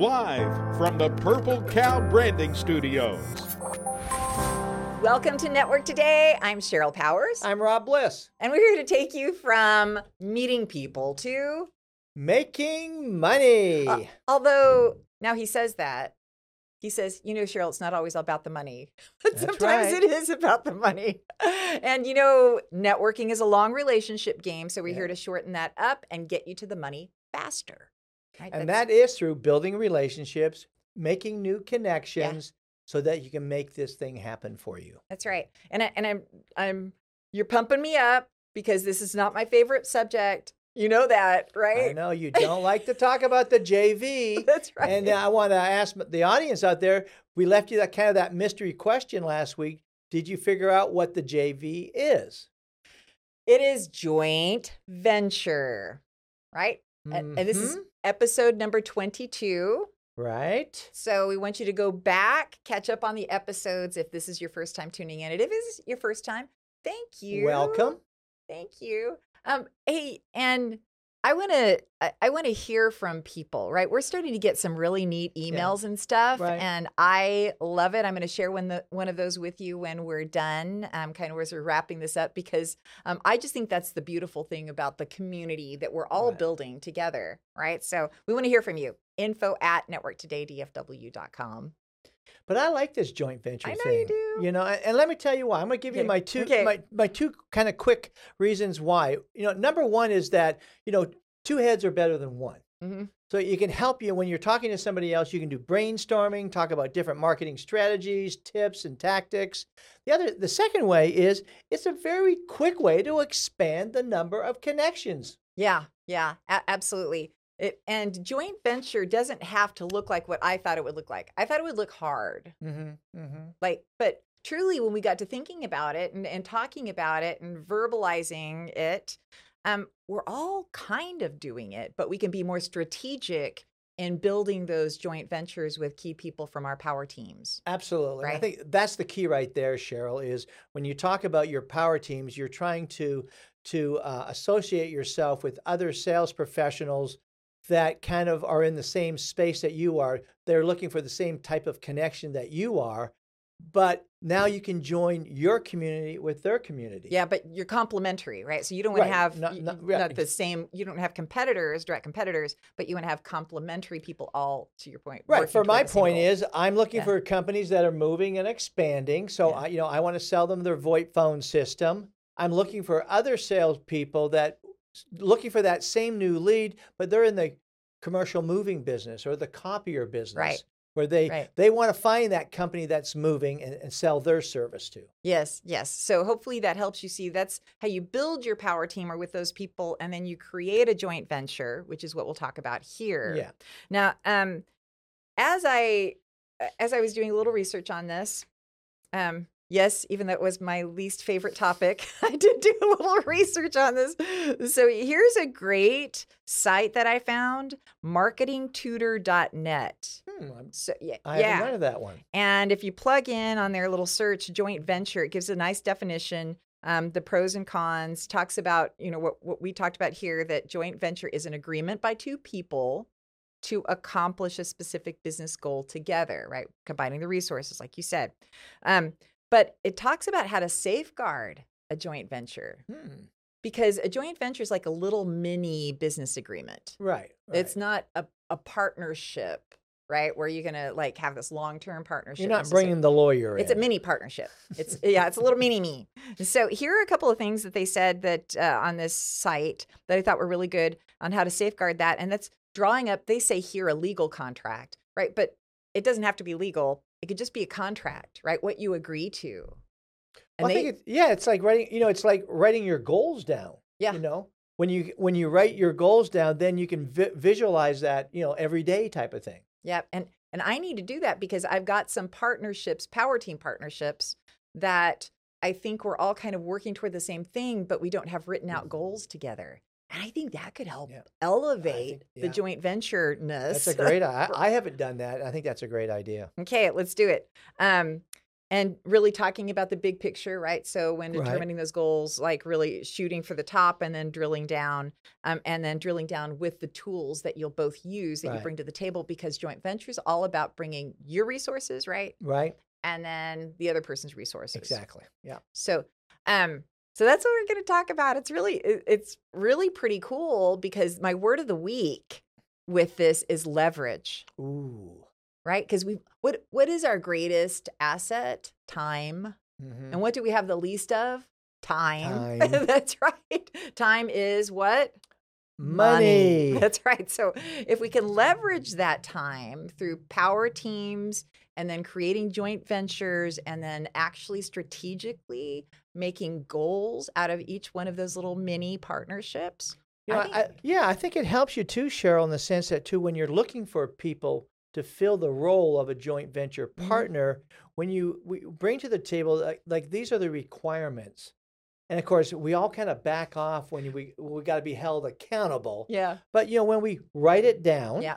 live from the Purple Cow Branding Studios. Welcome to Network Today. I'm Sheryl Powers. I'm Rob Bliss. And we're here to take you from meeting people to making money. Uh, although now he says that, he says, you know, Sheryl, it's not always about the money. But sometimes right. it is about the money. And you know, networking is a long relationship game. So we're yeah. here to shorten that up and get you to the money faster. And That's... through building relationships, making new connections yeah. so that you can make this thing happen for you. That's right. And I, and I'm I'm you're pumping me up because this is not my favorite subject. You know that, right? I know you don't like to talk about the JV. That's right. And I want to ask the audience out there. We left you that kind of that mystery question last week. Did you figure out what the JV is? It is joint venture, right? Mm-hmm. And this is mm-hmm. Episode number 22. Right. So we want you to go back, catch up on the episodes if this is your first time tuning in. And if it is your first time, thank you. Welcome. Thank you. Um, hey, and I want to I, want to hear from people, right? We're starting to get some really neat emails yeah. and stuff, right. and I love it. I'm going to share one the one of those with you when we're done, um, kind of as we're wrapping this up, because um, I just think that's the beautiful thing about the community that we're all right. building together, right? So we want to hear from you. Info at networktodaydfw.com. But I like this joint venture I know thing. you do. You know, and let me tell you why. I'm going to give you my two okay. my my two kind of quick reasons why. You know, number one is that you know two heads are better than one. Mm-hmm. So you can help you when you're talking to somebody else. You can do brainstorming, talk about different marketing strategies, tips, and tactics. The other, the second way is it's a very quick way to expand the number of connections. Yeah, yeah, a- absolutely. It, and joint venture doesn't have to look like what I thought it would look like. I thought it would look hard. Mm-hmm, mm-hmm. Like, but truly, when we got to thinking about it and, and talking about it and verbalizing it, um, we're all kind of doing it, but we can be more strategic in building those joint ventures with key people from our power teams. Absolutely. Right? I think that's the key right there, Sheryl, is when you talk about your power teams, you're trying to to uh, associate yourself with other sales professionals that kind of are in the same space that you are. They're looking for the same type of connection that you are, but now you can join your community with their community. Yeah, but you're complementary, right? So you don't want right. to have not, not, not, the same. You don't have competitors, direct competitors, but you want to have complementary people. All to your point, right? For my point goal. is, I'm looking yeah. for companies that are moving and expanding. So yeah. I, you know, I want to sell them their VoIP phone system. I'm looking for other salespeople that looking for that same new lead, but they're in the commercial moving business or the copier business. Right. Where they right. they want to find that company that's moving and, and sell their service to. Yes, yes. So hopefully that helps you see that's how you build your power team or with those people, and then you create a joint venture, which is what we'll talk about here. Yeah. Now, um, as I as I was doing a little research on this, um, Yes, even though it was my least favorite topic, I did do a little research on this. So here's a great site that I found marketingtutor.net. Hmm, so, yeah, I haven't yeah. heard of that one. And if you plug in on their little search joint venture, it gives a nice definition. Um, the pros and cons talks about you know what, what we talked about here that joint venture is an agreement by two people to accomplish a specific business goal together right combining the resources like you said um, but it talks about how to safeguard a joint venture. Hmm. Because a joint venture is like a little mini business agreement. Right. right. It's not a, a partnership, right? Where you're gonna like have this long term partnership. You're not bringing the lawyer It's in. a mini partnership. It's yeah, it's a little mini me. So here are a couple of things that they said that uh, on this site that I thought were really good on how to safeguard that, and that's drawing up. They say here a legal contract, right? But it doesn't have to be legal. It could just be a contract, right? What you agree to. And well, they, I think it's, yeah, it's like writing. You know, it's like writing your goals down. Yeah. You know, when you when you write your goals down, then you can vi- visualize that. You know, every day type of thing. Yeah, and and I need to do that because I've got some partnerships, power team partnerships that I think we're all kind of working toward the same thing, but we don't have written out mm-hmm. goals together. And I think that could help yeah. elevate think, yeah. the joint venture ness. That's a great. I, I haven't done that. I think that's a great idea. Okay, let's do it. Um, and really talking about the big picture, right? So when determining right. those goals, like really shooting for the top and then drilling down, um, and then drilling down with the tools that you'll both use that right. you bring to the table, because joint venture is all about bringing your resources, right? Right. And then the other person's resources. Exactly. Yeah. So, um, so that's what we're going to talk about. It's really, it's really pretty cool because my word of the week with this is leverage. Ooh right? Because we what what is our greatest asset? Time. Mm-hmm. And what do we have the least of? Time. Time. That's right. Time is what? Money. Money. That's right. So if we can leverage that time through power teams and then creating joint ventures and then actually strategically making goals out of each one of those little mini partnerships. You know, I think, I, yeah, I think it helps you too, Sheryl, in the sense that too, when you're looking for people to fill the role of a joint venture mm-hmm. partner mm-hmm. when you we bring to the table like, like, these are the requirements and of course we all kind of back off when we we got to be held accountable yeah but you know when we write it down yeah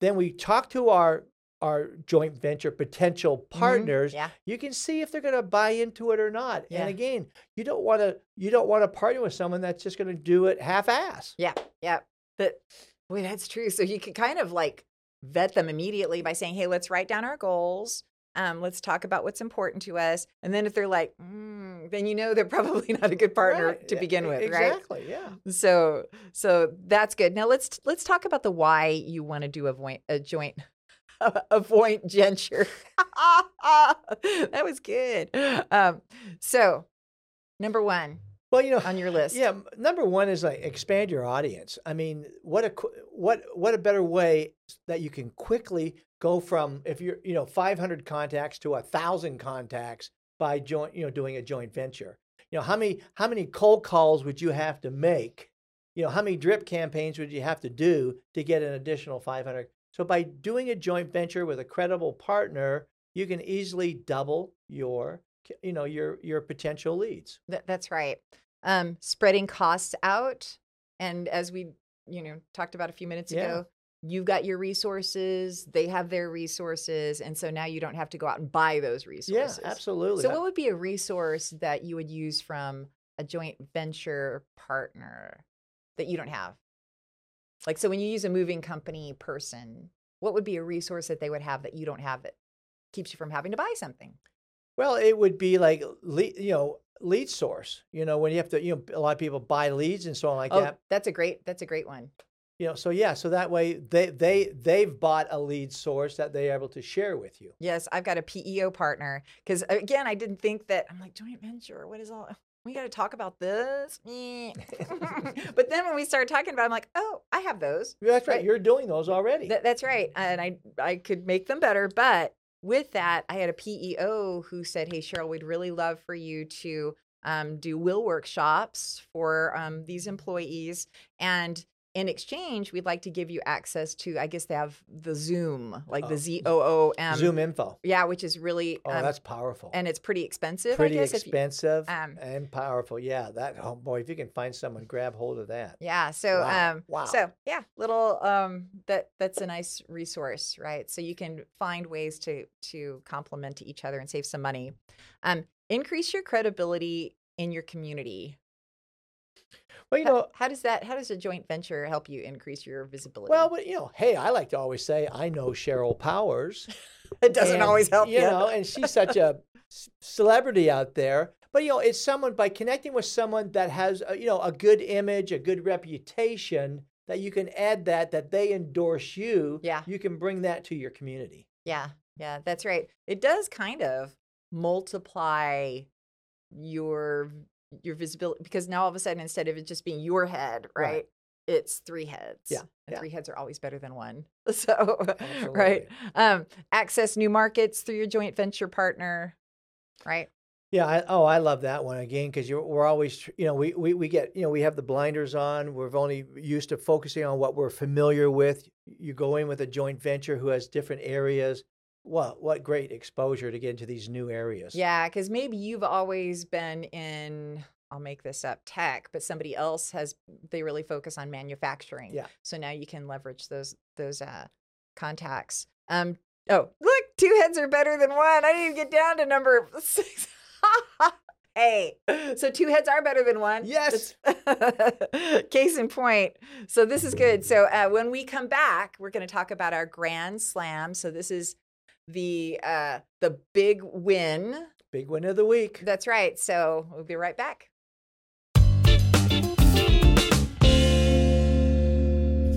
then we talk to our our joint venture potential partners mm-hmm. yeah. you can see if they're going to buy into it or not yeah. and again you don't want to you don't want to partner with someone that's just going to do it half ass yeah yeah but Wait, that's true. So you can kind of like vet them immediately by saying, hey, let's write down our goals. Um, let's talk about what's important to us. And then if they're like, mm, then you know they're probably not a good partner right. to begin with, exactly, right? Exactly. Yeah. So so that's good. Now let's let's talk about the why you want to do a, vo- a joint a joint venture. that was good. Um, so number one, well, you know, on your list. Yeah, number one is like expand your audience. I mean, what a what what a better way that you can quickly go from if you're you know 500 contacts to a thousand contacts by joint you know doing a joint venture. You know how many how many cold calls would you have to make? You know how many drip campaigns would you have to do to get an additional 500? So by doing a joint venture with a credible partner, you can easily double your you know your your potential leads. that's right. Um, spreading costs out, and as we you know talked about a few minutes yeah. ago, you've got your resources, they have their resources, and so now you don't have to go out and buy those resources. Yeah, absolutely. So, what would be a resource that you would use from a joint venture partner that you don't have? Like, so when you use a moving company person, what would be a resource that they would have that you don't have that keeps you from having to buy something? Well, it would be like lead, you know lead source. You know when you have to you know a lot of people buy leads and so on like oh, that. That's a great that's a great one. You know, so yeah, so that way they they they've bought a lead source that they're able to share with you. Yes, I've got a PEO partner because again, I didn't think that I'm like joint venture. What is all? We got to talk about this. but then when we started talking about, it, I'm like, oh, I have those. That's right. right. You're doing those already. Th- that's right, and I I could make them better, but with that, I had a PEO who said, Hey, Sheryl, we'd really love for you to um, do will workshops for um, these employees. And in exchange, we'd like to give you access to, I guess they have the Zoom, like oh, the Z O O M. Zoom info. Yeah, which is really. Oh, um, that's powerful. And it's pretty expensive. Pretty expensive you, um, and powerful. Yeah, that, oh boy, if you can find someone, grab hold of that. Yeah. So, wow. Um, wow. So, yeah, little, um, that that's a nice resource, right? So you can find ways to, to complement each other and save some money. Um, increase your credibility in your community well, you know, how, how, does that? How does a joint venture help you increase your visibility? Well, but you know, hey, I like to always say I know Sheryl Powers. it doesn't and, always help, you know, and she's such a celebrity out there. But you know, it's someone by connecting with someone that has a, you know a good image, a good reputation. That you can add that that they endorse you. Yeah, you can bring that to your community. Yeah, yeah, that's right. It does kind of multiply your your visibility because now all of a sudden instead of it just being your head, right? right. It's three heads. Yeah. And yeah. three heads are always better than one. So, Absolutely. right. Um, access new markets through your joint venture partner, right? Yeah. I, oh, I love that one again because we're always, you know, we, we we get, you know, we have the blinders on. We're only used to focusing on what we're familiar with. You go in with a joint venture who has different areas what what great exposure to get into these new areas. Yeah, because maybe you've always been in I'll make this up tech, but somebody else has they really focus on manufacturing. Yeah. So now you can leverage those those uh, contacts. Um. Oh, look, two heads are better than one. I didn't even get down to number six. hey, so two heads are better than one. Yes. Case in point. So this is good. So uh, when we come back, we're going to talk about our grand slam. So this is the uh, the big win. Big win of the week. That's right. So we'll be right back.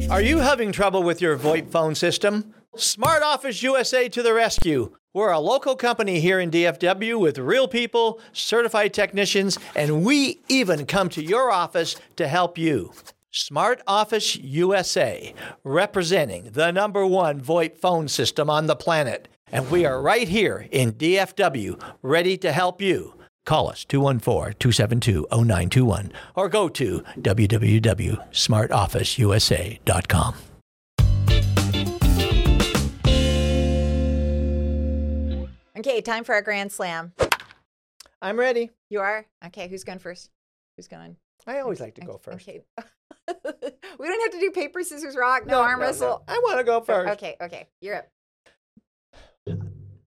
Are you having trouble with your VoIP phone system? Smart Office USA to the rescue. We're a local company here in DFW with real people, certified technicians, and we even come to your office to help you. Smart Office USA, representing the number one VoIP phone system on the planet. And we are right here in DFW, ready to help you. Call us 214 272 0921 or go to www.smartofficeusa.com. Okay, time for our grand slam. I'm ready. You are? Okay, who's going first? Who's going? I always like to go first. Okay. we don't have to do paper, scissors, rock, no, no arm no, wrestle. No. I want to go first. Okay, okay. You're up.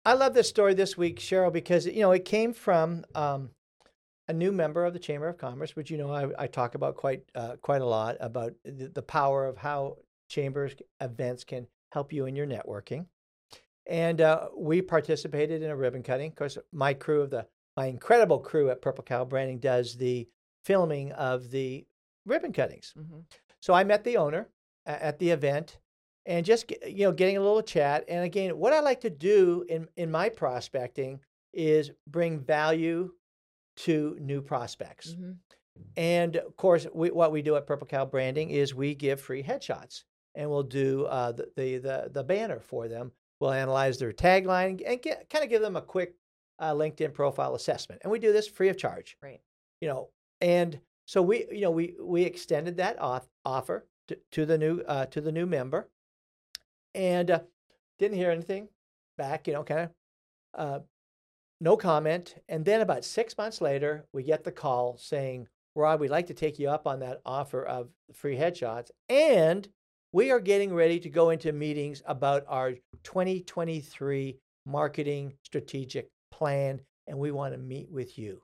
I love this story this week, Sheryl, because you know it came from um, a new member of the Chamber of Commerce, which you know I, I talk about quite uh, quite a lot about the, the, power of how chambers events can help you in your networking. And uh, we participated in a ribbon cutting. Of course, my crew of the my incredible crew at Purple Cow Branding does the filming of the ribbon cuttings. Mm-hmm. So I met the owner at the event, and just you know getting a little chat and again what i like to do in in my prospecting is bring value to new prospects. Mm-hmm. and of course we, what we do at purple cow branding is we give free headshots and we'll do uh, the, the, the the banner for them. We'll analyze their tagline and get, kind of give them a quick uh, linkedin profile assessment and we do this free of charge right. you know. And so we you know we we extended that off, offer to, to the new uh, to the new member and uh, didn't hear anything back, you know, kind of uh, no comment. And then about six months later, we get the call saying, Rob, we'd like to take you up on that offer of free headshots. And we are getting ready to go into meetings about our 2023 marketing strategic plan, and we want to meet with you.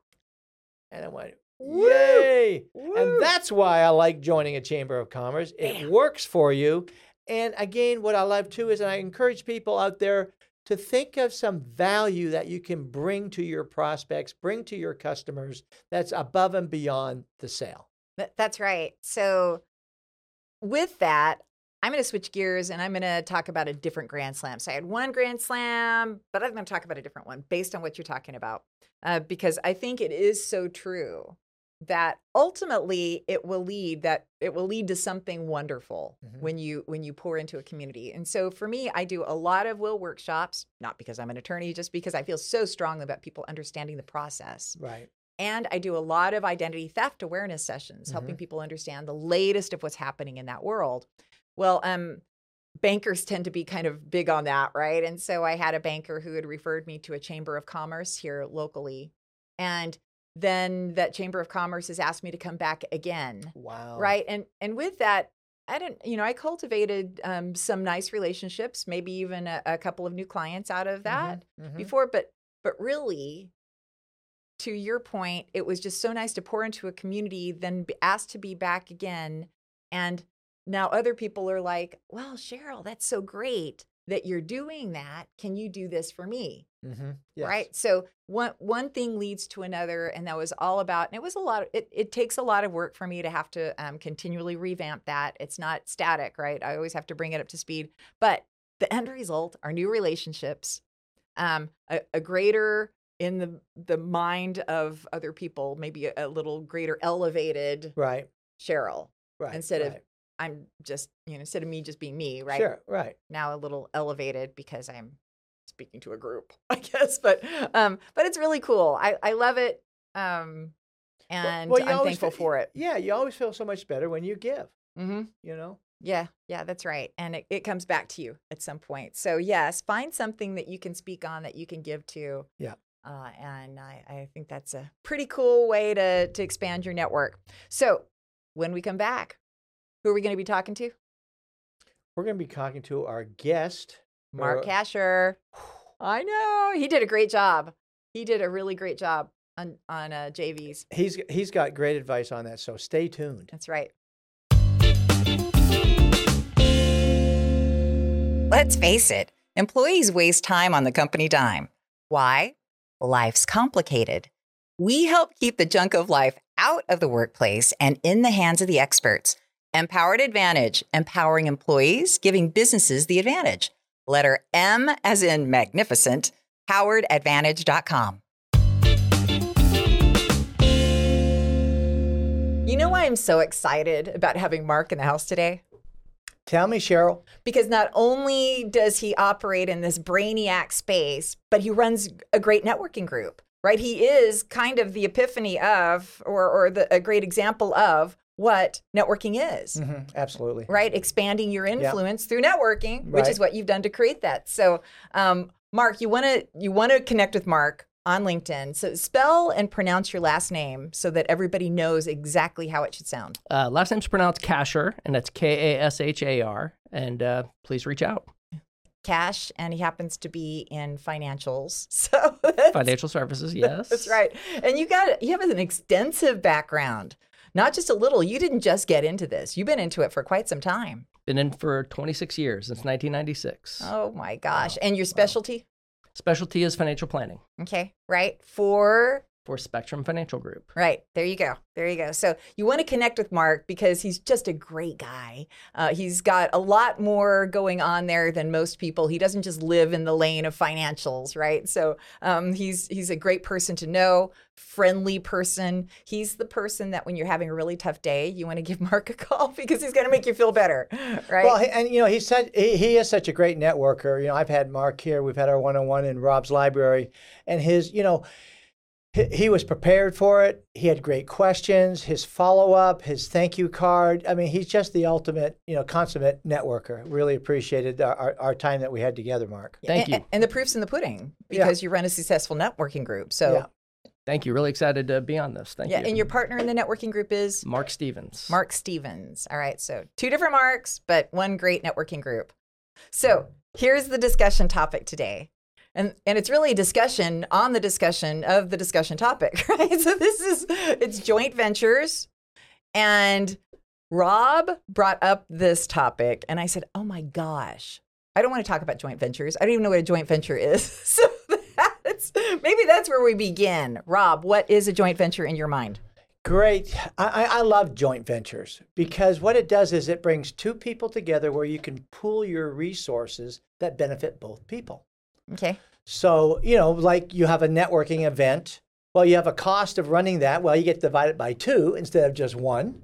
And I went, Yay! Woo! And that's why I like joining a Chamber of Commerce. It Damn. works for you. And again, what I love too is, I encourage people out there to think of some value that you can bring to your prospects, bring to your customers that's above and beyond the sale. That's right. So, with that, I'm going to switch gears and I'm going to talk about a different Grand Slam. So, I had one Grand Slam, but I'm going to talk about a different one based on what you're talking about, uh, because I think it is so true that ultimately it will lead that it will lead to something wonderful mm-hmm. when you when you pour into a community. And so for me i do a lot of will workshops not because i'm an attorney just because i feel so strongly about people understanding the process. Right. And i do a lot of identity theft awareness sessions mm-hmm. helping people understand the latest of what's happening in that world. Well um bankers tend to be kind of big on that right? And so i had a banker who had referred me to a chamber of commerce here locally. And then that chamber of commerce has asked me to come back again wow. right? And and with that i didn't you know i cultivated um, some nice relationships maybe even a, a, couple of new clients out of that mm-hmm, mm-hmm. before but but really to your point it was just so nice to pour into a community then be asked to be back again and now other people are like well sheryl that's so great that you're doing that can you do this for me mm-hmm. yes. right so one one thing leads to another and that was all about and it was a lot of, it, it takes a lot of work for me to have to um, continually revamp that it's not static right i always have to bring it up to speed but the end result are new relationships um, a, a greater in the the mind of other people maybe a, a little greater elevated right sheryl right instead right. of I'm just, you know, instead of me just being me, right? Sure, right. Now a little elevated because I'm speaking to a group, I guess. But um, but it's really cool. I, I love it. Um and well, well, I'm thankful feel, for it. Yeah, you always feel so much better when you give. Mm-hmm. You know? Yeah, yeah, that's right. And it, it comes back to you at some point. So yes, find something that you can speak on that you can give to. Yeah. Uh, and I, I think that's a pretty cool way to to expand your network. So when we come back, who are we going to be talking to? We're going to be talking to our guest, Mark Kashar. I know. He did a great job. He did a really great job on on uh, JVs. He's he's got great advice on that. So stay tuned. That's right. Let's face it, employees waste time on the company dime. Why? Life's complicated. We help keep the junk of life out of the workplace and in the hands of the experts. MPowered Advantage, empowering employees, giving businesses the advantage. Letter M as in magnificent, poweredadvantage.com. You know why I'm so excited about having Mark in the house today? Tell me, Sheryl. Because not only does he operate in this brainiac space, but he runs a great networking group, right? He is kind of the epiphany of, or, or the, a great example of what networking is. Mm-hmm, absolutely. Right? Expanding your influence through networking, right. which is what you've done to create that. So, um, Mark, you want to you want to connect with Mark on LinkedIn. So spell and pronounce your last name so that everybody knows exactly how it should sound. Uh, last name's pronounced Kashar, and that's K A S H A R. And uh, please reach out. Cash, and he happens to be in financials. So financial services, yes, that's right. And you got you have an extensive background, not just a little. You didn't just get into this; you've been into it for quite some time. Been in for 26 years since 1996. Oh my gosh! Wow. And your specialty? Specialty is financial planning. Okay, right. For for Spectrum Financial Group. Right. There you go. There you go. So you want to connect with Mark because he's just a great guy. Uh, he's got a lot more going on there than most people. He doesn't just live in the lane of financials, right? So um, he's he's a great person to know, friendly person. He's the person that when you're having a really tough day, you want to give Mark a call because he's going to make you feel better, right? Well, and you know he's such he, he is such a great networker. You know, I've had Mark here. We've had our one-on-one in Rob's library, and his you know he was prepared for it. He had great questions. His follow up, his thank you card. I mean, he's just the ultimate, you know, consummate networker. Really appreciated our, our, our time that we had together, Mark. Thank you. And, and the proof's in the pudding because yeah. you run a successful networking group. So. Yeah. Thank you. Really excited to be on this. Thank yeah, you. And your partner in the networking group is Mark Stevens. Mark Stevens. All right. So two different Marks, but one great networking group. So here's the discussion topic today and and it's really a discussion on the discussion of the discussion topic right? So this is it's joint ventures. And rob brought up this topic and i said oh my gosh i don't want to talk about joint ventures. I don't even know what a joint venture is. So that's maybe that's where we begin. Rob what is a joint venture in your mind? Great. I, I love joint ventures because what it does is it brings two people together where you can pool your resources that benefit both people. Okay. So, you know, like you have a networking event. Well, you have a cost of running that. Well, you get divided by two instead of just one.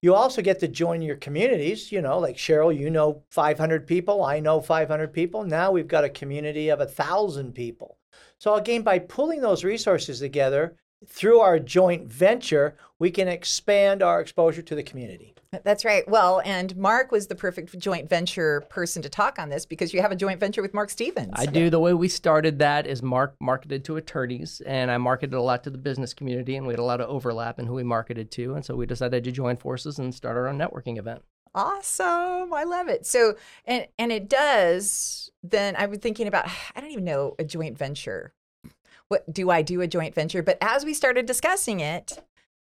You also get to join your communities. You know, like Sheryl, you know 500 people. I know 500 people. Now we've got a community of a 1,000 people. So, again, by pulling those resources together through our joint venture, we can expand our exposure to the community. That's right. Well, and Mark was the perfect joint venture person to talk on this because you have a joint venture with Mark Stevens. I do. The way we started that is Mark marketed to attorneys, and I marketed a lot to the business community, and we had a lot of overlap in who we marketed to. And so we decided to join forces and start our own networking event. Awesome. I love it. So, and and it does. Then I was thinking about I don't even know a joint venture. What do I do a joint venture? But as we started discussing it,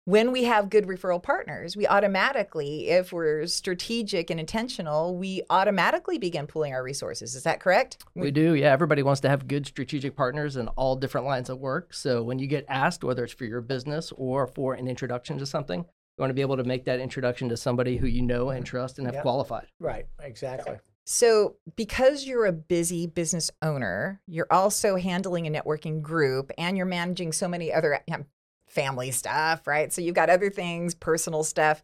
when we have good referral partners, we automatically, if we're strategic and intentional, we automatically begin pooling our resources. Is that correct? We do. Yeah. Everybody wants to have good strategic partners in all different lines of work. So when you get asked, whether it's for your business or for an introduction to something, you want to be able to make that introduction to somebody who you know and mm-hmm. trust and have yep. qualified. Right. Exactly. So, because you're a busy business owner, you're also handling a networking group and you're managing so many other um, family stuff, right? So you've got other things, personal stuff.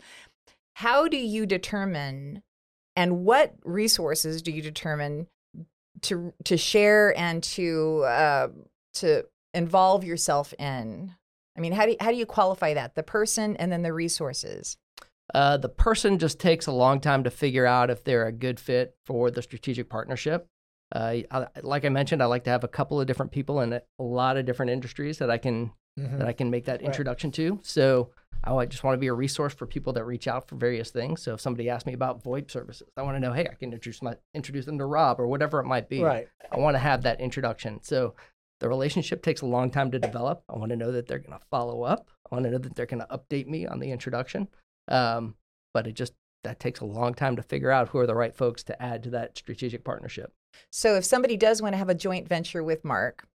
How do you determine and what resources do you determine to to share and to uh, to involve yourself in? I mean, how do you, how do you qualify that? The person and then the resources. Uh, the person just takes a long time to figure out if they're a good fit for the strategic partnership. Uh, I, like I mentioned, I like to have a couple of different people in a lot of different industries that I can mm-hmm. that I can make that introduction right. to. So I just want to be a resource for people that reach out for various things. So if somebody asks me about VoIP services, I want to know, hey, I can introduce my introduce them to Rob or whatever it might be. Right. I want to have that introduction. So the relationship takes a long time to develop. I want to know that they're going to follow up. I want to know that they're going to update me on the introduction. Um, but it just that takes a long time to figure out who are the right folks to add to that strategic partnership. So if somebody does want to have a joint venture with Mark,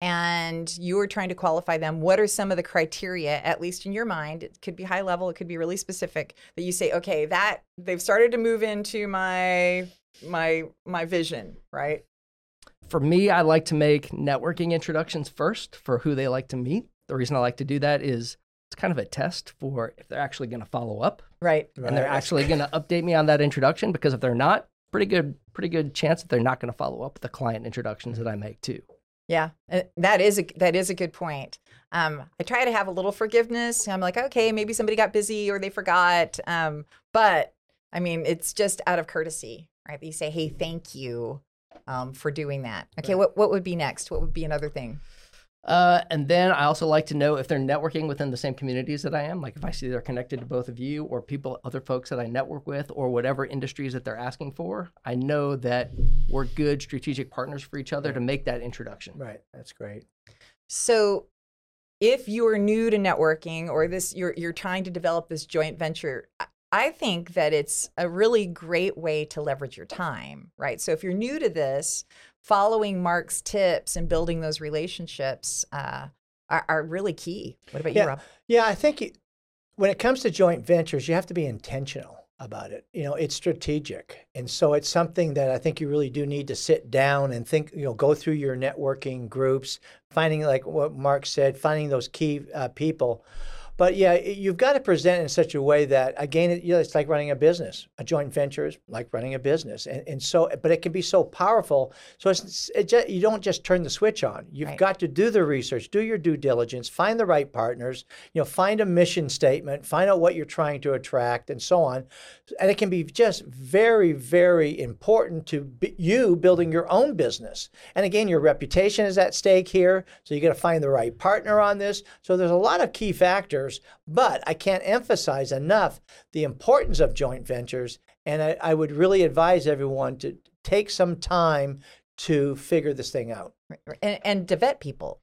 and you are trying to qualify them, what are some of the criteria, at least in your mind? It could be high level, it could be really specific, that you say, okay, that they've started to move into my my my vision, right? For me, I like to make networking introductions first for who they like to meet. The reason I like to do that is it's kind of a test for if they're actually going to follow up, right? And they're actually going to update me on that introduction because if they're not, pretty good pretty good chance that they're not going to follow up with the client introductions that I make too. Yeah, uh, that is a that is a good point. Um, I try to have a little forgiveness. I'm like, okay, maybe somebody got busy or they forgot. Um, but I mean, it's just out of courtesy, right? You say, hey, thank you um, for doing that. Okay, what what would be next? What would be another thing? Uh, and then I also like to know if they're networking within the same communities that I am. Like if I see they're connected to both of you or people, other folks that I network with, or whatever industries that they're asking for, I know that we're good strategic partners for each other to make that introduction. Right. That's great. So if you are new to networking or this you're you're trying to develop this joint venture, I think that it's a really great way to leverage your time, right? So if you're new to this, following Mark's tips and building those relationships uh, are, are, really key. What about yeah. you, Rob? Yeah, I think when it comes to joint ventures, you have to be intentional about it. You know, it's strategic. And so it's something that I think you really do need to sit down and think, you know, go through your networking groups, finding, like what Mark said, finding those key uh, people but yeah, you've got to present in such a way that again, you know, it's like running a business. A joint venture is like running a business, and, and so, but it can be so powerful. So it's it just, you don't just turn the switch on. You've right. got to do the research, do your due diligence, find the right partners. You know, find a mission statement, find out what you're trying to attract, and so on. And it can be just very, very important to be, you building your own business. And again, your reputation is at stake here, so you got to find the right partner on this. So there's a lot of key factors ventures, but I can't emphasize enough the importance of joint ventures. And I, I would really advise everyone to take some time to figure this thing out. And, and to vet people.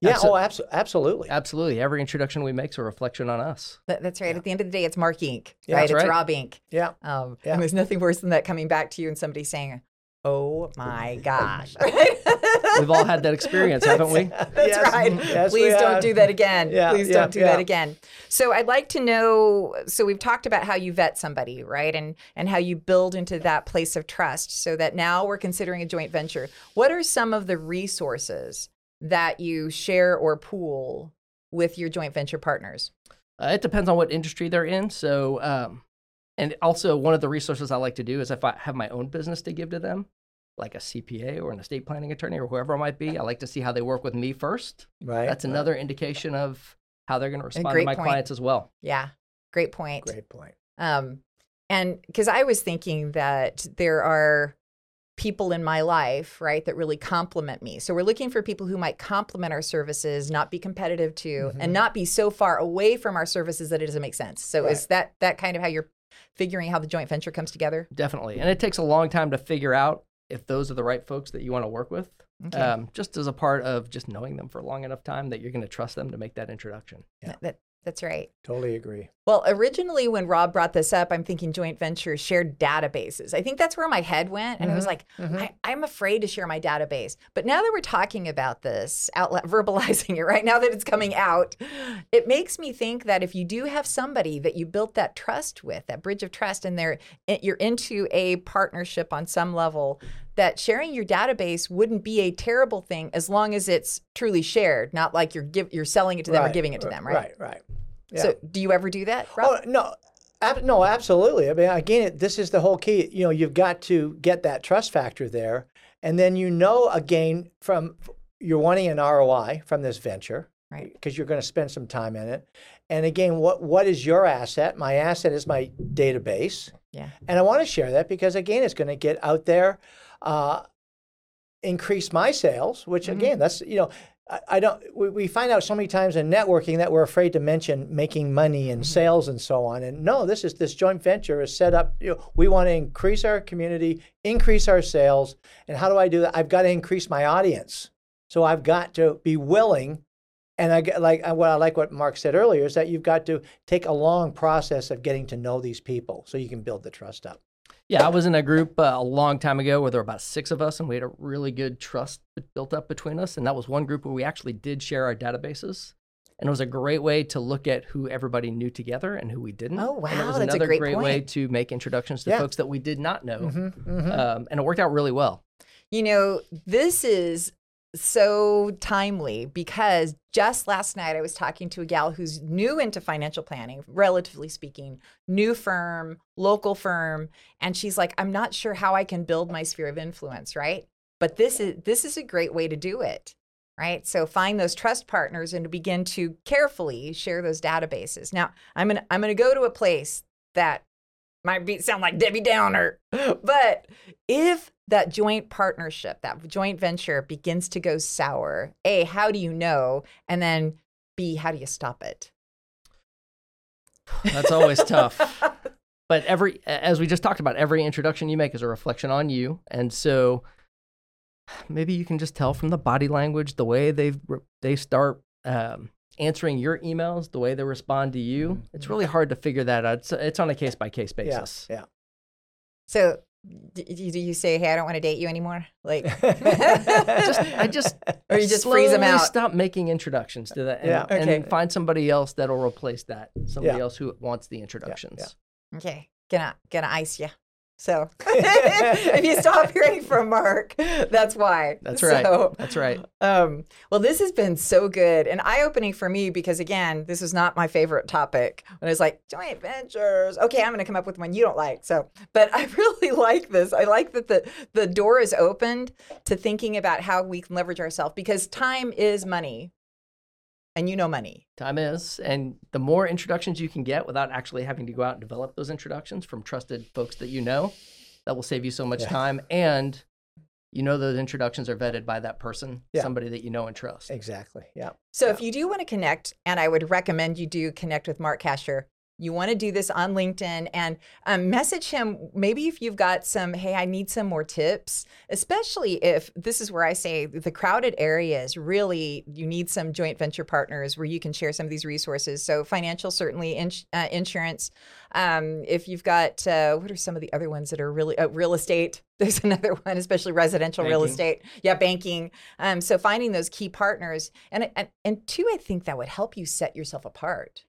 Yeah, oh, abso- absolutely. Absolutely. Every introduction we make is a reflection on us. That, that's right. Yeah. At the end of the day, it's Mark Inc., yeah, right? It's right. Rob Inc. Yeah. Um, yeah. And there's nothing worse than that coming back to you and somebody saying, oh my gosh. We've all had that experience, haven't we? That's yes. right. Yes, Please don't do that again. Yeah, Please yeah, don't do yeah. that again. So I'd like to know so we've talked about how you vet somebody, right? And and how you build into that place of trust so that now we're considering a joint venture. What are some of the resources that you share or pool with your joint venture partners? Uh, it depends on what industry they're in. So um, and also, one of the resources I like to do is if I have my own business to give to them, like a CPA or an estate planning attorney or whoever it might be, I like to see how they work with me first. Right. That's another right. indication of how they're going to respond to my point. clients as well. Yeah. Great point. Great point. Um, and because I was thinking that there are people in my life, right, that really complement me. So we're looking for people who might complement our services, not be competitive to, mm-hmm. and not be so far away from our services that it doesn't make sense. So right. is that that kind of how you're figuring how the joint venture comes together? Definitely. And it takes a long time to figure out if those are the right folks that you want to work with. Okay. Um, just as a part of just knowing them for a long enough time that you're going to trust them to make that introduction. Yeah. That, that's right. Totally agree. Well, originally when Rob brought this up, I'm thinking joint ventures, shared databases. I think that's where my head went. And mm-hmm. I was like, mm-hmm. I, am afraid to share my database. But now that we're talking about this, out verbalizing it, right now that it's coming out, it makes me think that if you do have somebody that you built that trust with, that bridge of trust, and they're you're into a partnership on some level, that sharing your database wouldn't be a terrible thing as long as it's truly shared, not like you're give, you're selling it to them right, or giving it to them, right? Right, right. Yeah. So, do you ever do that? Rob? Oh no, ab- no, absolutely. I mean, again, this is the whole key. You know, you've got to get that trust factor there, and then you know again from you're wanting an ROI from this venture, right? Because you're going to spend some time in it. And again, what what is your asset? My asset is my database. Yeah. And I want to share that because again, it's going to get out there. Uh, increase my sales, which mm-hmm. again, that's you know, I, I don't. We, we find out so many times in networking that we're afraid to mention making money and mm-hmm. sales and so on. And no, this is this joint venture is set up. You know, we want to increase our community, increase our sales. And how do I do that? I've got to increase my audience. So I've got to be willing and I like what I like what Mark said earlier is that you've got to take a long process of getting to know these people so you can build the trust up. Yeah, I was in a group uh, a long time ago where there were about six of us, and we had a really good trust built up between us. And that was one group where we actually did share our databases. And it was a great way to look at who everybody knew together and who we didn't. Oh, wow. And it was That's another great, great way to make introductions to yeah. folks that we did not know. Mm-hmm, mm-hmm. Um, and it worked out really well. You know, this is so timely because just last night I was talking to a gal who's new into financial planning, relatively speaking, new firm, local firm, and she's like, I'm not sure how I can build my sphere of influence, right? But this is this is a great way to do it. Right. So find those trust partners and to begin to carefully share those databases. Now, I'm gonna I'm gonna go to a place that might be sound like Debbie Downer, but if that joint partnership, that joint venture begins to go sour, A, how do you know? And then B, how do you stop it? That's always tough. But every, as we just talked about, every introduction you make is a reflection on you. And so maybe you can just tell from the body language, the way they they start um, answering your emails, the way they respond to you. It's really hard to figure that out. It's, it's on a case by case basis. Yeah. yeah. So do you say, "Hey, I don't want to date you anymore"? Like, just, I just, or you just freeze them out. Stop making introductions to that, and, yeah. okay. and find somebody else that'll replace that. Somebody yeah. else who wants the introductions. Yeah. Yeah. Okay, gonna gonna ice you. So if you stop hearing from Mark, that's why. That's right. So, that's right. Um, well, this has been so good and eye opening for me because, again, this is not my favorite topic. When it's like joint ventures, okay, I'm going to come up with one you don't like. So, but I really like this. I like that the the door is opened to thinking about how we can leverage ourselves because time is money and you know money. Time is. And the more introductions you can get without actually having to go out and develop those introductions from trusted folks that you know, that will save you so much yeah. time. And you know those introductions are vetted by that person, yeah. somebody that you know and trust. Exactly. Yeah. So yeah. if you do want to connect, and I would recommend you do connect with Mark Kashar, you want to do this on LinkedIn and um, message him. Maybe if you've got some, hey, I need some more tips, especially if this is where I say the crowded areas really, you need some joint venture partners where you can share some of these resources. So, financial, certainly, uh, insurance. Um, if you've got, uh, what are some of the other ones that are really, uh, real estate? There's another one, especially residential banking. real estate. Yeah, banking. Um, so, finding those key partners. And, and, and two, I think that would help you set yourself apart.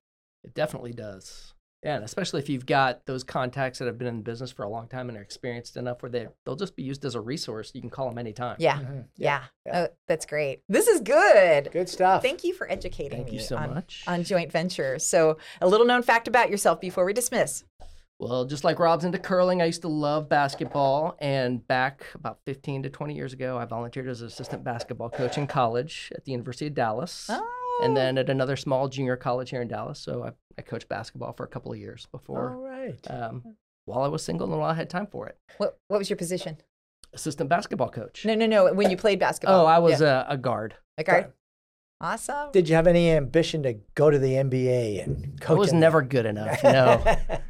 It definitely does. Yeah, and especially if you've got those contacts that have been in business for a long time and are experienced enough where they they'll just be used as a resource. You can call them anytime. Yeah, mm-hmm. yeah, yeah. Oh, that's great. This is good. Good stuff. Thank you for educating Thank me you so on, much. on joint venture. So, a little known fact about yourself before we dismiss. Well, just like Rob's into curling, I used to love basketball. And back about 15 to 20 years ago, I volunteered as an assistant basketball coach in college at the University of Dallas. Oh and then at another small junior college here in Dallas. So I, I coached basketball for a couple of years before. All right. Um, while I was single and while I had time for it. What What was your position? Assistant basketball coach. No, no, no. When you played basketball. Oh, I was yeah. a, a guard. A guard. Awesome. Did you have any ambition to go to the NBA and coach? I was never good enough. No.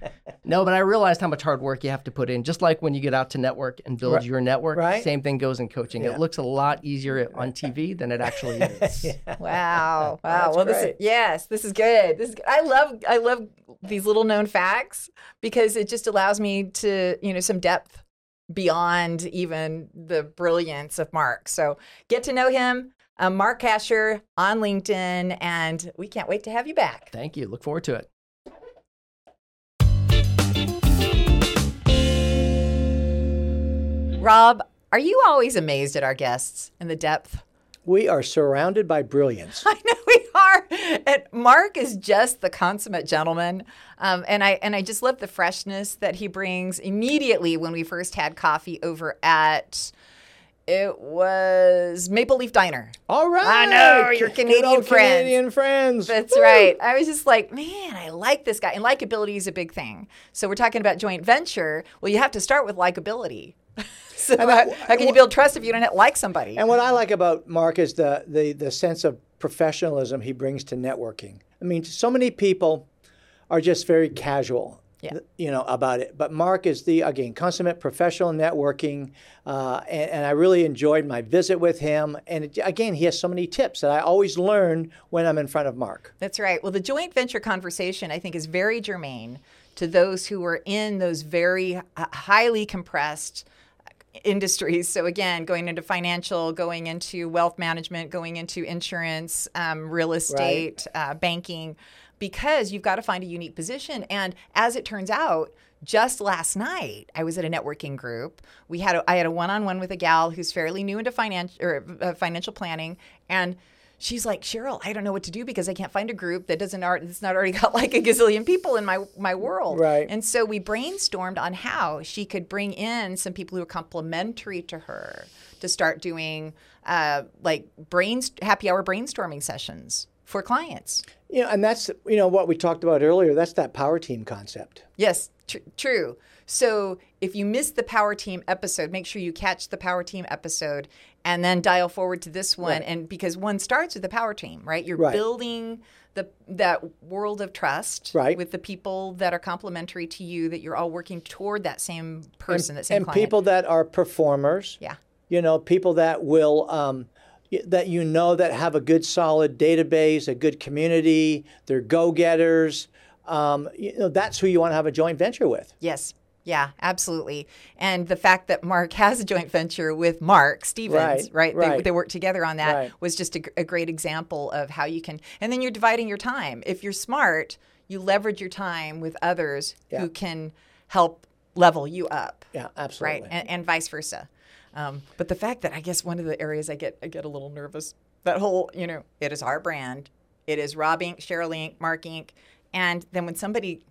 no, but I realized how much hard work you have to put in. Just like when you get out to network and build right. your network, right? same thing goes in coaching. Yeah. It looks a lot easier on TV than it actually is. yeah. Wow. Wow. well, this is, yes, this is good. This is good. I love I love these little known facts because it just allows me to, you know, some depth beyond even the brilliance of Mark. So, get to know him um, Mark Kashar on LinkedIn, and we can't wait to have you back. Thank you. Look forward to it. Rob, are you always amazed at our guests and the depth? We are surrounded by brilliance. I know we are. And Mark is just the consummate gentleman, um, and I and I just love the freshness that he brings immediately when we first had coffee over at it was Maple Leaf Diner. All right. I know your Canadian friends. Canadian friends. That's Woo. right. I was just like, man, I like this guy. And likability is a big thing. So we're talking about joint venture. Well, you have to start with likability, so how, how, can you build trust if you don't like somebody? And what I like about Mark is the the the sense of professionalism he brings to networking. I mean, so many people are just very casual yeah. you know, about it. But Mark is the again consummate professional networking, uh, and, and, I really enjoyed my visit with him. And it, again, he has so many tips that I always learn when I'm in front of Mark. That's right. Well, the joint venture conversation I think is very germane to those who are in those very highly compressed industries. So again, going into financial, going into wealth management, going into insurance, um, real estate, right. uh, banking because you've got to find a unique position. And as it turns out, just last night I was at a networking group. We had a, I had a one-on-one with a gal who's fairly new into financial or uh, financial planning and she's like Sheryl, I don't know what to do because I can't find a group that doesn't already that's not already got like a gazillion people in my my world. Right. And so we brainstormed on how she could bring in some people who are complementary to her to start doing uh, like brains happy hour brainstorming sessions for clients. You know, and that's you know what we talked about earlier. That's that power team concept. Yes, tr- true. So if you missed the power team episode, make sure you catch the power team episode and then dial forward to this one. Right. And because one starts with the power team, right? You're right. building the that world of trust right. with the people that are complementary to you. That you're all working toward that same person, and, that same and client. people that are performers. Yeah. You know, people that will. Um, that you know that have a good solid database, a good community, they're go-getters. Um, you know, that's who you want to have a joint venture with. Yes. Yeah, absolutely. And the fact that Mark has a joint venture with Mark Stevens, right? right, right. They, they work together on that right. was just a, a great example of how you can. And then you're dividing your time. If you're smart, you leverage your time with others yeah. who can help level you up. Yeah, absolutely. Right, and, and vice versa. Um, but the fact that I guess one of the areas I get I get a little nervous that whole you know it is our brand, it is Rob Inc, Sheryl Inc, Mark Inc, and then when somebody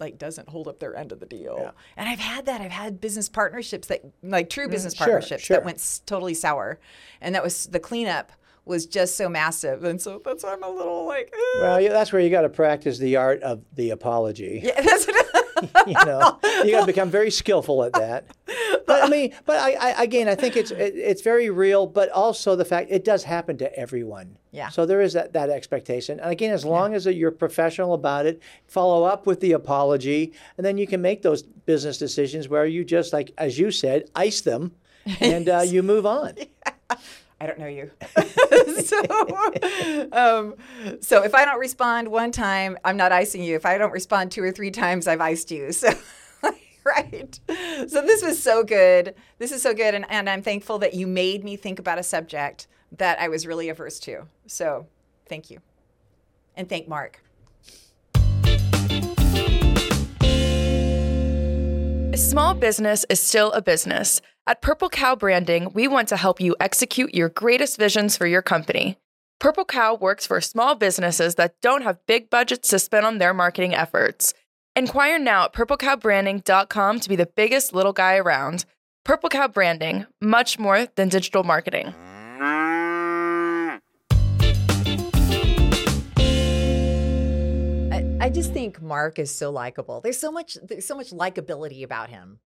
like doesn't hold up their end of the deal, yeah. and I've had that I've had business partnerships that like true mm, business mm, partnerships sure. that went totally sour, and that was the cleanup was just so massive, and so that's why I'm a little like. Eh. Well, yeah, that's where you got to practice the art of the apology. Yeah, that's what. you know, you got to become very skillful at that. But I mean, but I, I again, I think it's it, it's very real, but also the fact it does happen to everyone. Yeah. So there is that, that expectation, and again, as long yeah. as you're professional about it, follow up with the apology, and then you can make those business decisions where you just like as you said, ice them, and uh, you move on. Yeah. I don't know you. so, um, so if I don't respond one time, I'm not icing you. If I don't respond two or three times, I've iced you. So, right. So this was so good. This is so good, and, and I'm thankful that you made me think about a subject that I was really averse to. So, thank you, and thank Mark. A small business is still a business. At Purple Cow Branding, we want to help you execute your greatest visions for your company. Purple Cow works for small businesses that don't have big budgets to spend on their marketing efforts. Inquire now at purplecowbranding.com to be the biggest little guy around. Purple Cow Branding, much more than digital marketing. I just think Mark is so likable. There's so much there's so much likability about him.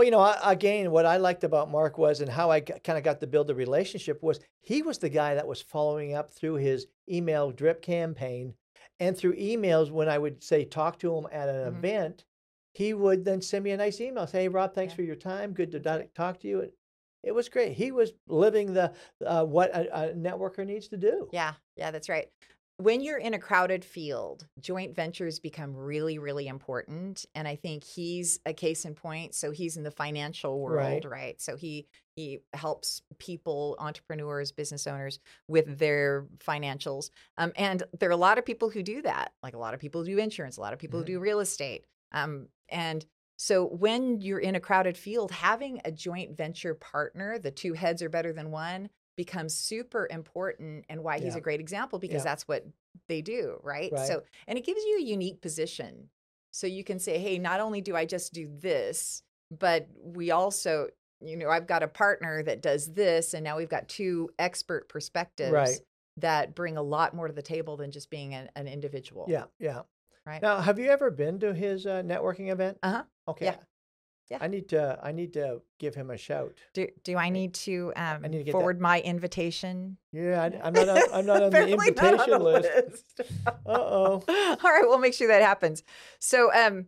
Well, you know, again, what I liked about Mark was, and how I kind of got to build the relationship was, he was the guy that was following up through his email drip campaign, and through emails when I would say talk to him at an mm-hmm. event, he would then send me a nice email, say, "Hey, Rob, thanks yeah. for your time. Good to talk to you." It was great. He was living the uh, what a, a networker needs to do. Yeah, yeah, that's right when you're in a crowded field, joint ventures become really, really important. And I think he's a case in point. So he's in the financial world, right? right? So he he helps people, entrepreneurs, business owners with their financials. Um, and there are a lot of people who do that. Like a lot of people do insurance, a lot of people mm-hmm. do real estate. Um, and so when you're in a crowded field, having a joint venture partner, the two heads are better than one, becomes super important and why yeah. he's a great example because yeah. that's what they do, right? right? So, and it gives you a unique position. So you can say, hey, not only do I just do this, but we also, you know, I've got a partner that does this, and now we've got two expert perspectives right. that bring a lot more to the table than just being an, an individual. Yeah, yeah. Right. Now, have you ever been to his uh, networking event? Uh huh. Okay. Yeah. Yeah. I need to. I need to give him a shout. Do Do I need to, um, I need to forward that. my invitation? Yeah, I, am not. On, I'm not on the invitation on list. list. uh oh. All right, we'll make sure that happens. So, um,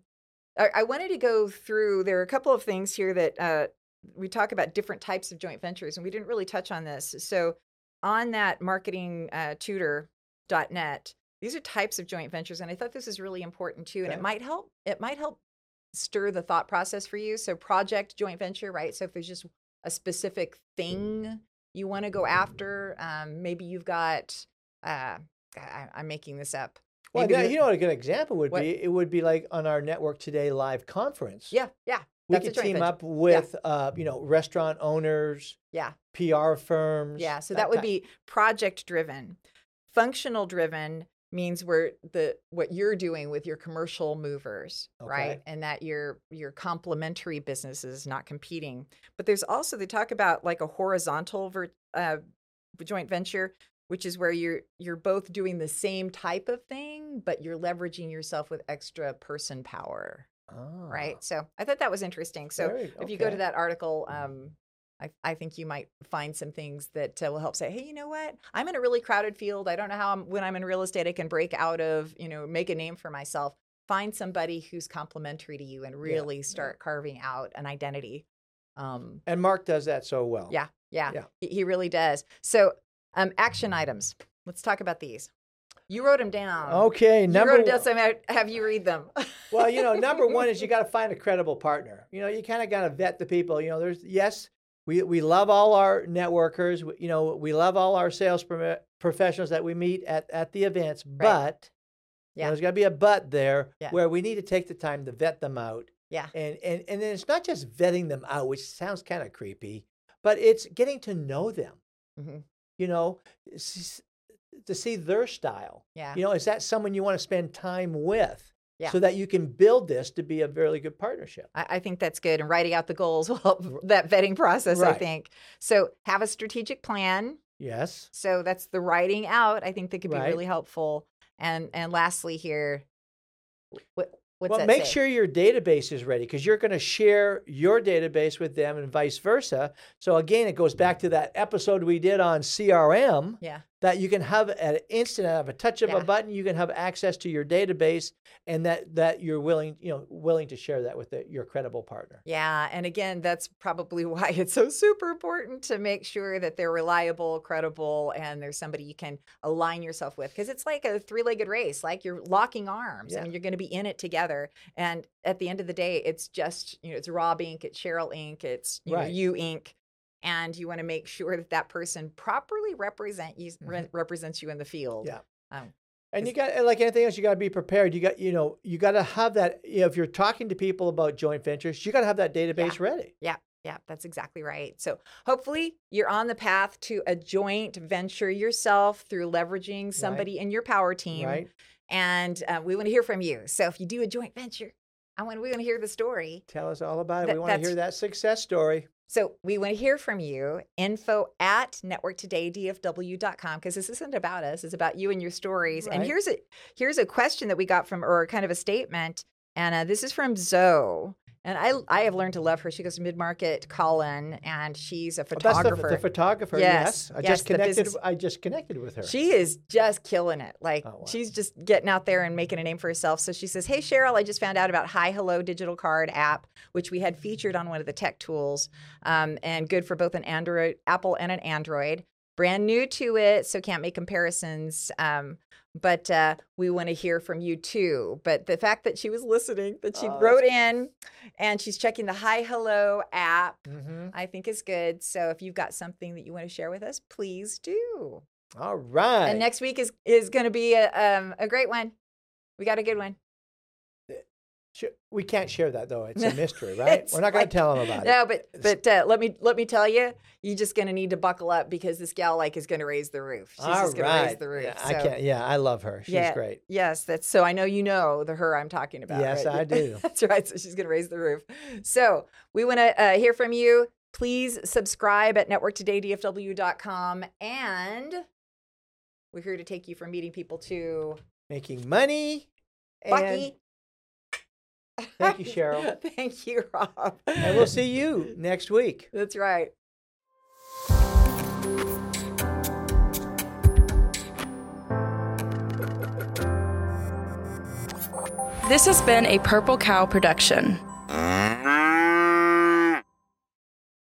I, I, wanted to go through. There are a couple of things here that uh, we talk about different types of joint ventures, and we didn't really touch on this. So, on that marketing uh, tutor.net, these are types of joint ventures, and I thought this is really important too, and okay. it might help. It might help stir the thought process for you. So project joint venture, right? So if there's just a specific thing you want to go after, um, maybe you've got. Uh, I, am making this up. Well, yeah, you know what a good example would what? be? It would be like on our Network Today live conference. Yeah, yeah. We could team venture. up with, yeah. uh, you know, restaurant owners. Yeah. PR firms. Yeah. So that, that would be project driven. Functional driven means where the what you're doing with your commercial movers okay. right and that your your complementary businesses not competing. But there's also they talk about like a horizontal ver, uh, joint venture which is where you're you're both doing the same type of thing but you're leveraging yourself with extra person power oh. right so i thought that was interesting. So Very, if you go to that article um, I, I think you might find some things that uh, will help say, hey, you know what? I'm in a really crowded field. I don't know how I'm, when I'm in real estate I can break out of, you know, make a name for myself. Find somebody who's complementary to you and really yeah, start carving out an identity. Um, and Mark does that so well. Yeah, yeah, yeah. He, he really does. So, um, action items. Let's talk about these. You wrote them down. Okay, number. You wrote them down, so I have you read them. well, you know, number one is you got to find a credible partner. You know, you kind of got to vet the people. You know, there's yes, we, we love all our networkers. You know, we love all our sales professionals that we meet at, at the events, right. but yeah. there's got to be a but there yeah. where we need to take the time to vet them out. Yeah. And, and, and then it's not just vetting them out, which sounds kind of creepy, but it's getting to know them. Mm-hmm. You know, to see their style. Yeah. You know, is that someone you want to spend time with? Yeah. so that you can build this to be a very good partnership. I, I think that's good. And writing out the goals will help that vetting process, right. I think. So have a strategic plan. Yes. So that's the writing out. I think that could be right. really helpful. And and lastly here, what, What's well, make say? sure your database is ready because you're going to share your database with them and vice versa. So again, it goes back mm-hmm. to that episode we did on CRM. Yeah that you can have at an instant of a touch of yeah. a button you can have access to your database and that that you're willing you know willing to share that with the, your credible partner yeah and again that's probably why it's so super important to make sure that they're reliable credible and there's somebody you can align yourself with because it's like a three-legged race like you're locking arms yeah. and you're going to be in it together and at the end of the day it's just you know it's rob inc it's sheryl inc it's you right. know you inc and you want to make sure that that person properly represent you mm-hmm. re- represents you in the field. Yeah. Um, and you got like anything else, you got to be prepared. You got you know you got to have that. You know, if you're talking to people about joint ventures, you got to have that database yeah. ready. Yeah. Yeah, that's exactly right. So hopefully you're on the path to a joint venture yourself through leveraging somebody right. in your power team. Right. And uh, we want to hear from you. So if you do a joint venture, I want we want to hear the story. Tell us all about it. That, we want to hear that success story. So we want to hear from you. Info at networktodaydfw.com because this isn't about us; it's about you and your stories. Right. And here's a here's a question that we got from, or kind of a statement. And uh, this is from Zoe. And I I have learned to love her. She goes to Mid Market Cullen, and she's a photographer. Oh, the, the, photographer, yes. yes. I yes, just connected. I just connected with her. She is just killing it. Like oh, wow. she's just getting out there and making a name for herself. So she says, "Hey Sheryl, I just found out about HiHello Digital Card app, which we had featured on one of the tech tools, um, and good for both an Android, Apple, and an Android. Brand new to it, so can't make comparisons. Um, but uh, we want to hear from you too. But the fact that she was listening, that she oh, wrote in and she's checking the HiHello app, mm-hmm. I think is good. So if you've got something that you want to share with us, please do. All right. And next week is is going to be a, um, a great one. We got a good one. We can't share that though; it's a mystery, right? We're not going like, to tell them about no, it. No, but but uh, let me let me tell you, you're just going to need to buckle up because this gal like is going to raise the roof. She's All just going right. to raise the roof. Yeah, so. I can't. Yeah, I love her. She's yeah, great. Yes, that's so. I know you know the her I'm talking about. Yes, right? I do. that's right. So she's going to raise the roof. So we want to uh, hear from you. Please subscribe at networktodaydfw.com and we're here to take you from meeting people to making money. Bucky. Thank you, Sheryl. Thank you, Rob. And we'll see you next week. That's right. This has been a Purple Cow production.